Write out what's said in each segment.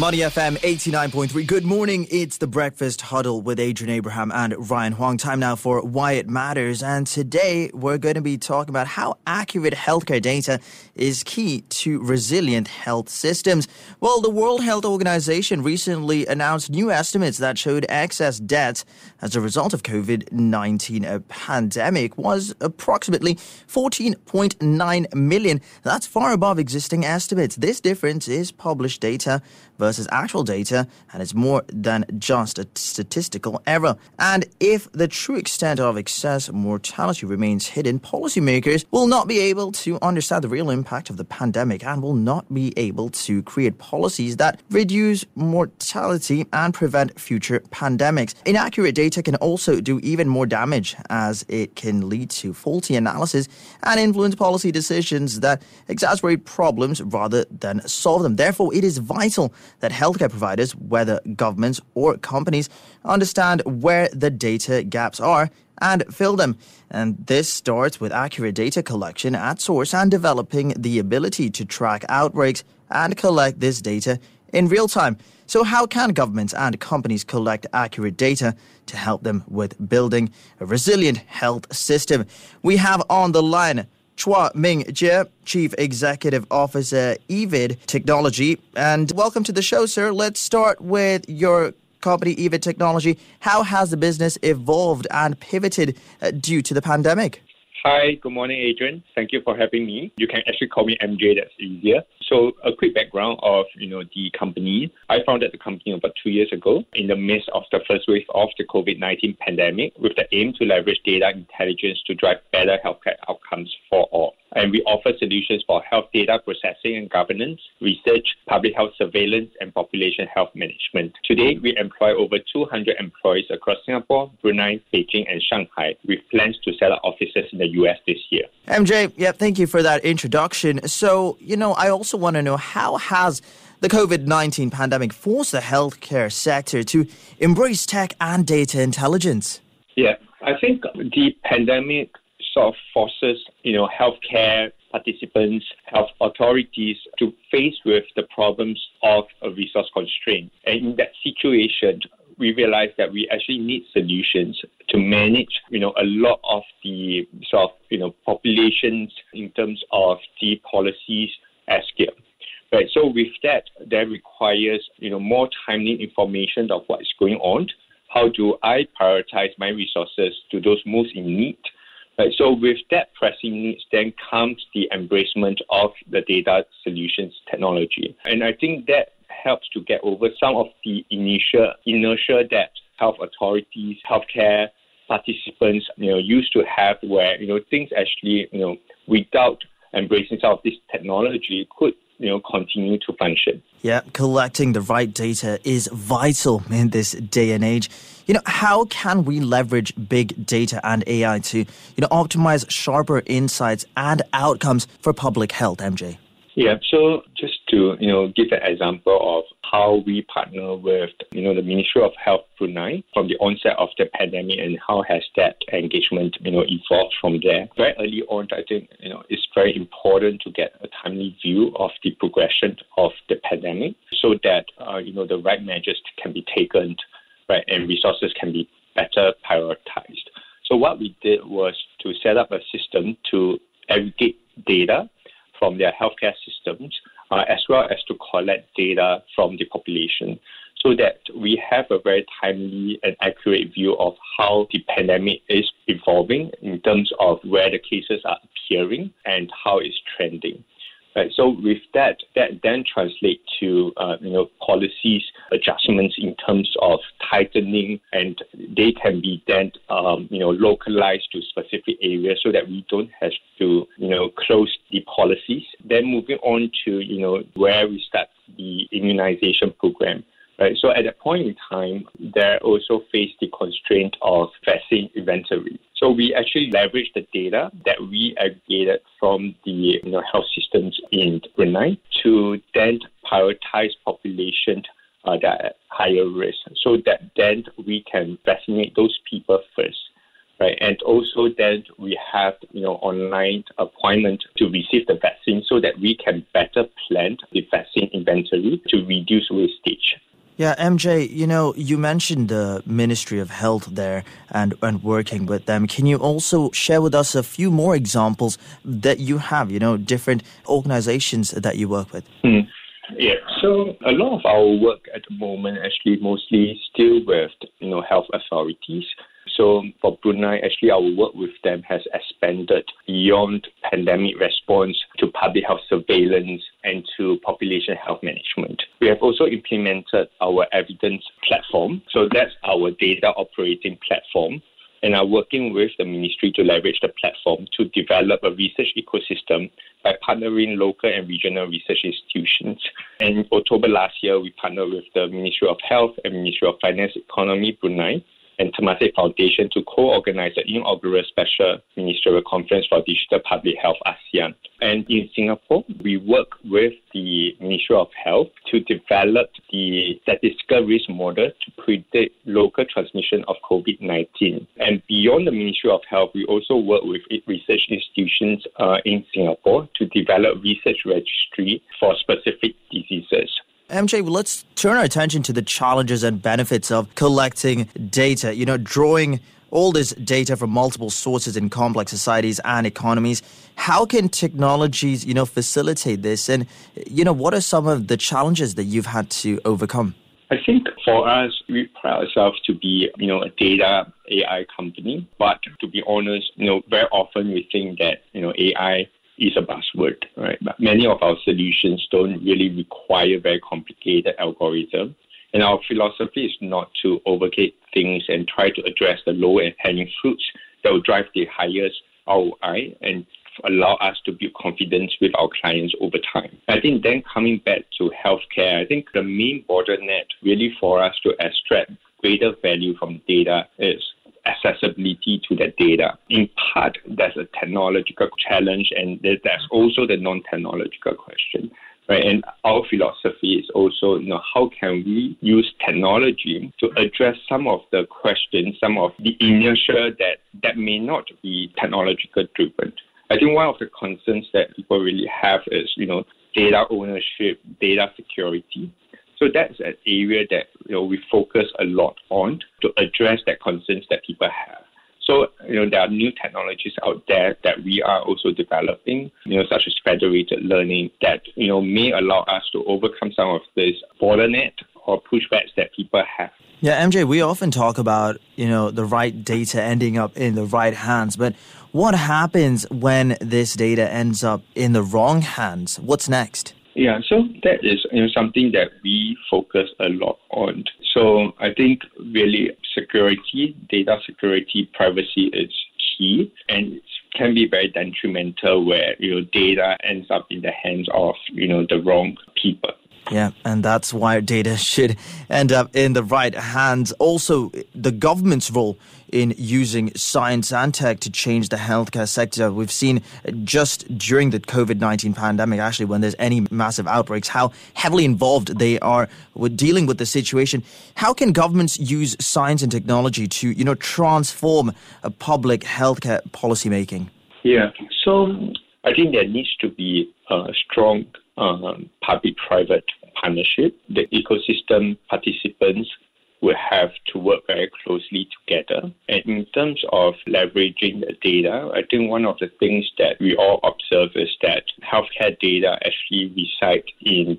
Money FM 89.3. Good morning. It's the breakfast huddle with Adrian Abraham and Ryan Huang. Time now for Why It Matters. And today we're going to be talking about how accurate healthcare data is key to resilient health systems. Well, the World Health Organization recently announced new estimates that showed excess deaths as a result of COVID 19 pandemic was approximately 14.9 million. That's far above existing estimates. This difference is published data versus actual data, and it's more than just a statistical error. And if the true extent of excess mortality remains hidden, policymakers will not be able to understand the real impact of the pandemic and will not be able to create policies that reduce mortality and prevent future pandemics. Inaccurate data can also do even more damage as it can lead to faulty analysis and influence policy decisions that exacerbate problems rather than solve them. Therefore, it is vital that healthcare providers, whether governments or companies, understand where the data gaps are and fill them. And this starts with accurate data collection at source and developing the ability to track outbreaks and collect this data in real time. So, how can governments and companies collect accurate data to help them with building a resilient health system? We have on the line Chua Ming Jie, Chief Executive Officer, EVYD Technology. And welcome to the show, sir. Let's start with your company, EVYD Technology. How has the business evolved and pivoted uh, due to the pandemic? Hi, good morning, Adrian. Thank you for having me. You can actually call me MJ, that's easier. So, a quick background of you know the company. I founded the company about two years ago in the midst of the first wave of the COVID-19 pandemic, with the aim to leverage data intelligence to drive better healthcare outcomes for all and we offer solutions for health data processing and governance, research, public health surveillance, and population health management. Today, we employ over 200 employees across Singapore, Brunei, Beijing, and Shanghai, with plans to set up offices in the US this year. MJ, yeah, thank you for that introduction. So, you know, I also want to know how has the COVID 19 pandemic forced the healthcare sector to embrace tech and data intelligence? Yeah, I think the pandemic sort of forces, you know, healthcare participants, health authorities to face with the problems of a resource constraint. And in that situation, we realized that we actually need solutions to manage, you know, a lot of the sort of, you know, populations in terms of the policies at scale. Right. So with that, that requires, you know, more timely information of what is going on. How do I prioritize my resources to those most in need? Right, so with that pressing needs, then comes the embracement of the data solutions technology. And I think that helps to get over some of the initial inertia that health authorities, healthcare participants, you know, used to have where, you know, things actually, you know, without embracing some of this technology could you know continue to function. Yeah, collecting the right data is vital in this day and age. You know, how can we leverage big data and AI to, you know, optimize sharper insights and outcomes for public health, MJ? Yeah, so just to you know give an example of how we partner with you know the Ministry of Health Brunei from the onset of the pandemic and how has that engagement you know evolved from there. Very early on, I think you know it's very important to get a timely view of the progression of the pandemic so that uh, you know the right measures can be taken, right, and resources can be better prioritized. So what we did was to set up a system to aggregate data from their healthcare systems, uh, as well as to collect data from the population so that we have a very timely and accurate view of how the pandemic is evolving in terms of where the cases are appearing and how it's trending. Right. So with that, that then translates to uh, you know policies adjustments in terms of tightening, and they can be then um, you know localized to specific areas so that we don't have to you know close the policies. Then moving on to you know where we start the immunization program. Right. So at that point in time, they also face the constraint of vaccine inventory. So we actually leverage the data that we aggregated from the you know, health systems in Brunei to then prioritize population uh, that are at higher risk, so that then we can vaccinate those people first. right? And also then we have, you know, online appointment to receive the vaccine so that we can better plan the vaccine inventory to reduce wastage. Yeah, MJ, you know, you mentioned the Ministry of Health there and, and working with them. Can you also share with us a few more examples that you have, you know, different organizations that you work with? Hmm. Yeah, so a lot of our work at the moment actually mostly still with, you know, health authorities. So for Brunei, actually our work with them has expanded beyond pandemic response to public health surveillance and to population health management. We have also implemented our evidence platform. So that's our data operating platform and are working with the ministry to leverage the platform to develop a research ecosystem by partnering local and regional research institutions. In October last year, we partnered with the Ministry of Health and Ministry of Finance Economy Brunei and Temasek Foundation to co-organize the inaugural special ministerial conference for digital public health ASEAN. And in Singapore, we work with the Ministry of Health to develop the statistical risk model to predict local transmission of COVID-19. And beyond the Ministry of Health, we also work with research institutions uh, in Singapore to develop research registry for specific diseases. MJ, let's turn our attention to the challenges and benefits of collecting data. You know, drawing all this data from multiple sources in complex societies and economies. How can technologies, you know, facilitate this? And, you know, what are some of the challenges that you've had to overcome? I think for us, we pride ourselves to be, you know, a data AI company. But to be honest, you know, very often we think that, you know, AI is a buzzword, right? But many of our solutions don't really require very complicated algorithms. And our philosophy is not to overcate things and try to address the low and hanging fruits that will drive the highest ROI and allow us to build confidence with our clients over time. I think then coming back to healthcare, I think the main bottleneck really for us to extract greater value from data is accessibility to that data. In part, there's a technological challenge, and there's also the non-technological question. Right? And our philosophy is also, you know, how can we use technology to address some of the questions, some of the inertia that, that may not be technological driven. I think one of the concerns that people really have is, you know, data ownership, data security. So that's an area that you know, we focus a lot on to address that concerns that people have. So, you know, there are new technologies out there that we are also developing, you know, such as federated learning that, you know, may allow us to overcome some of this bottleneck or pushbacks that people have. Yeah, MJ, we often talk about, you know, the right data ending up in the right hands, but what happens when this data ends up in the wrong hands? What's next? Yeah, so that is you know, something that we focus a lot on. So I think really security, data security, privacy is key, and it can be very detrimental where you know data ends up in the hands of you know the wrong people. Yeah, and that's why data should end up in the right hands. Also, the government's role in using science and tech to change the healthcare sector. We've seen just during the COVID 19 pandemic, actually, when there's any massive outbreaks, how heavily involved they are with dealing with the situation. How can governments use science and technology to, you know, transform a public healthcare policymaking? Yeah, so I think there needs to be a strong um, public-private partnership. The ecosystem participants will have to work very closely together. And in terms of leveraging the data, I think one of the things that we all observe is that healthcare data actually reside in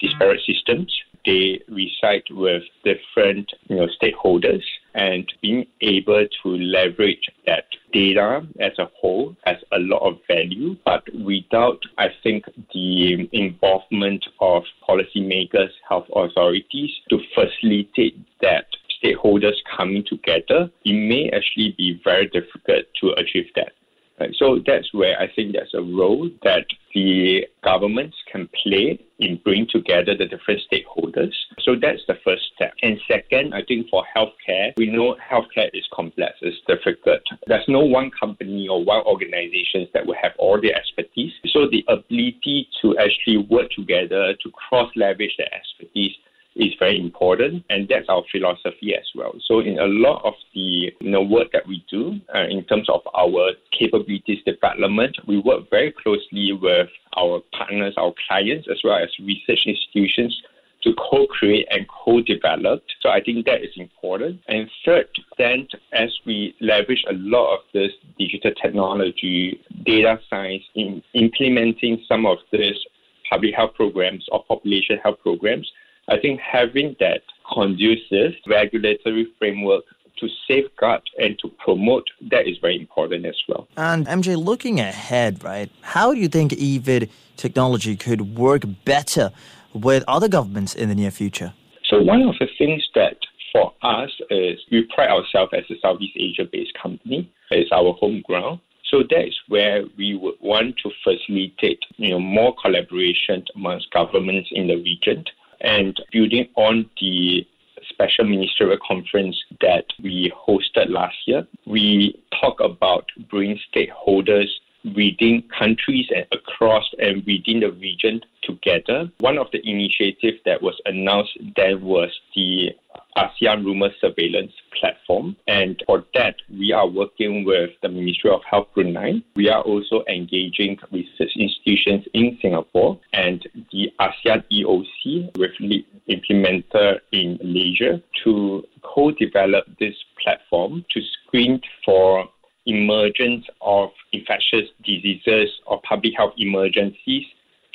disparate systems. They reside with different you know, stakeholders and being able to leverage that data as a whole has a lot of value, but without, I think, the involvement of policymakers, health authorities to facilitate that stakeholders coming together, it may actually be very difficult to achieve that. Right? So that's where I think there's a role that the governments can play in bringing together the different stakeholders. So that's the first step. And second, I think for healthcare, we know healthcare is complex, it's difficult. There's no one company or one organization that will have all the expertise. So the ability to actually work together to cross leverage the expertise is very important, and that's our philosophy as well. So, in a lot of the you know, work that we do uh, in terms of our capabilities development, we work very closely with our partners, our clients, as well as research institutions to co-create and co-develop. So I think that is important. And third, then as we leverage a lot of this digital technology, data science in implementing some of these public health programs or population health programs, I think having that conducive regulatory framework to safeguard and to promote that is very important as well. And MJ, looking ahead, right, how do you think EVYD technology could work better with other governments in the near future? So, one of the things that for us is we pride ourselves as a Southeast Asia based company, it's our home ground. So that is where we would want to facilitate you know, more collaboration amongst governments in the region and building on the special ministerial conference that we hosted last year, we talk about bringing stakeholders within countries and across and within the region together. One of the initiatives that was announced then was the ASEAN Rumour Surveillance Platform. And for that, we are working with the Ministry of Health Brunei. We are also engaging research institutions in Singapore and the ASEAN EOC with lead implementer in Malaysia to co-develop this platform to screen for emergence of infectious diseases or public health emergencies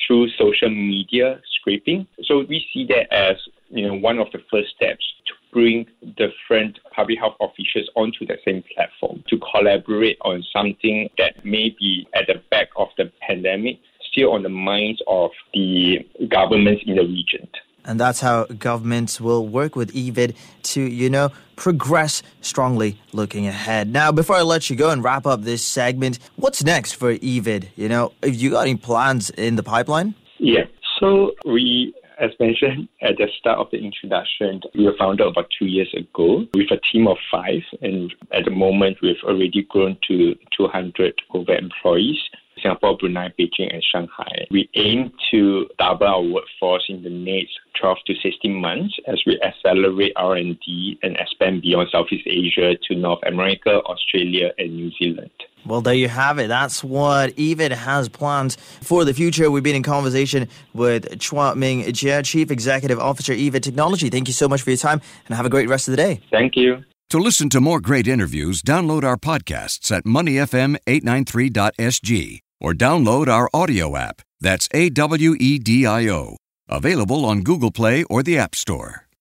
through social media scraping. So we see that as you know one of the first steps to bring different public health officials onto the same platform to collaborate on something that may be at the back of the pandemic, still on the minds of the governments in the region. And that's how governments will work with EVYD to, you know, progress strongly looking ahead. Now, before I let you go and wrap up this segment, what's next for EVYD? You know, have you got any plans in the pipeline? Yeah. So we as mentioned at the start of the introduction, we were founded about two years ago with a team of five, and at the moment we've already grown to 200 over employees. Singapore, Brunei, Beijing, and Shanghai. We aim to double our workforce in the next 12 to 16 months as we accelerate R&D and expand beyond Southeast Asia to North America, Australia, and New Zealand. Well, there you have it. That's what EVYD has planned for the future. We've been in conversation with Chua Ming Jie, Chief Executive Officer, EVYD Technology. Thank you so much for your time and have a great rest of the day. Thank you. To listen to more great interviews, download our podcasts at moneyfm893.sg or download our audio app. That's A W E D I O. Available on Google Play or the App Store.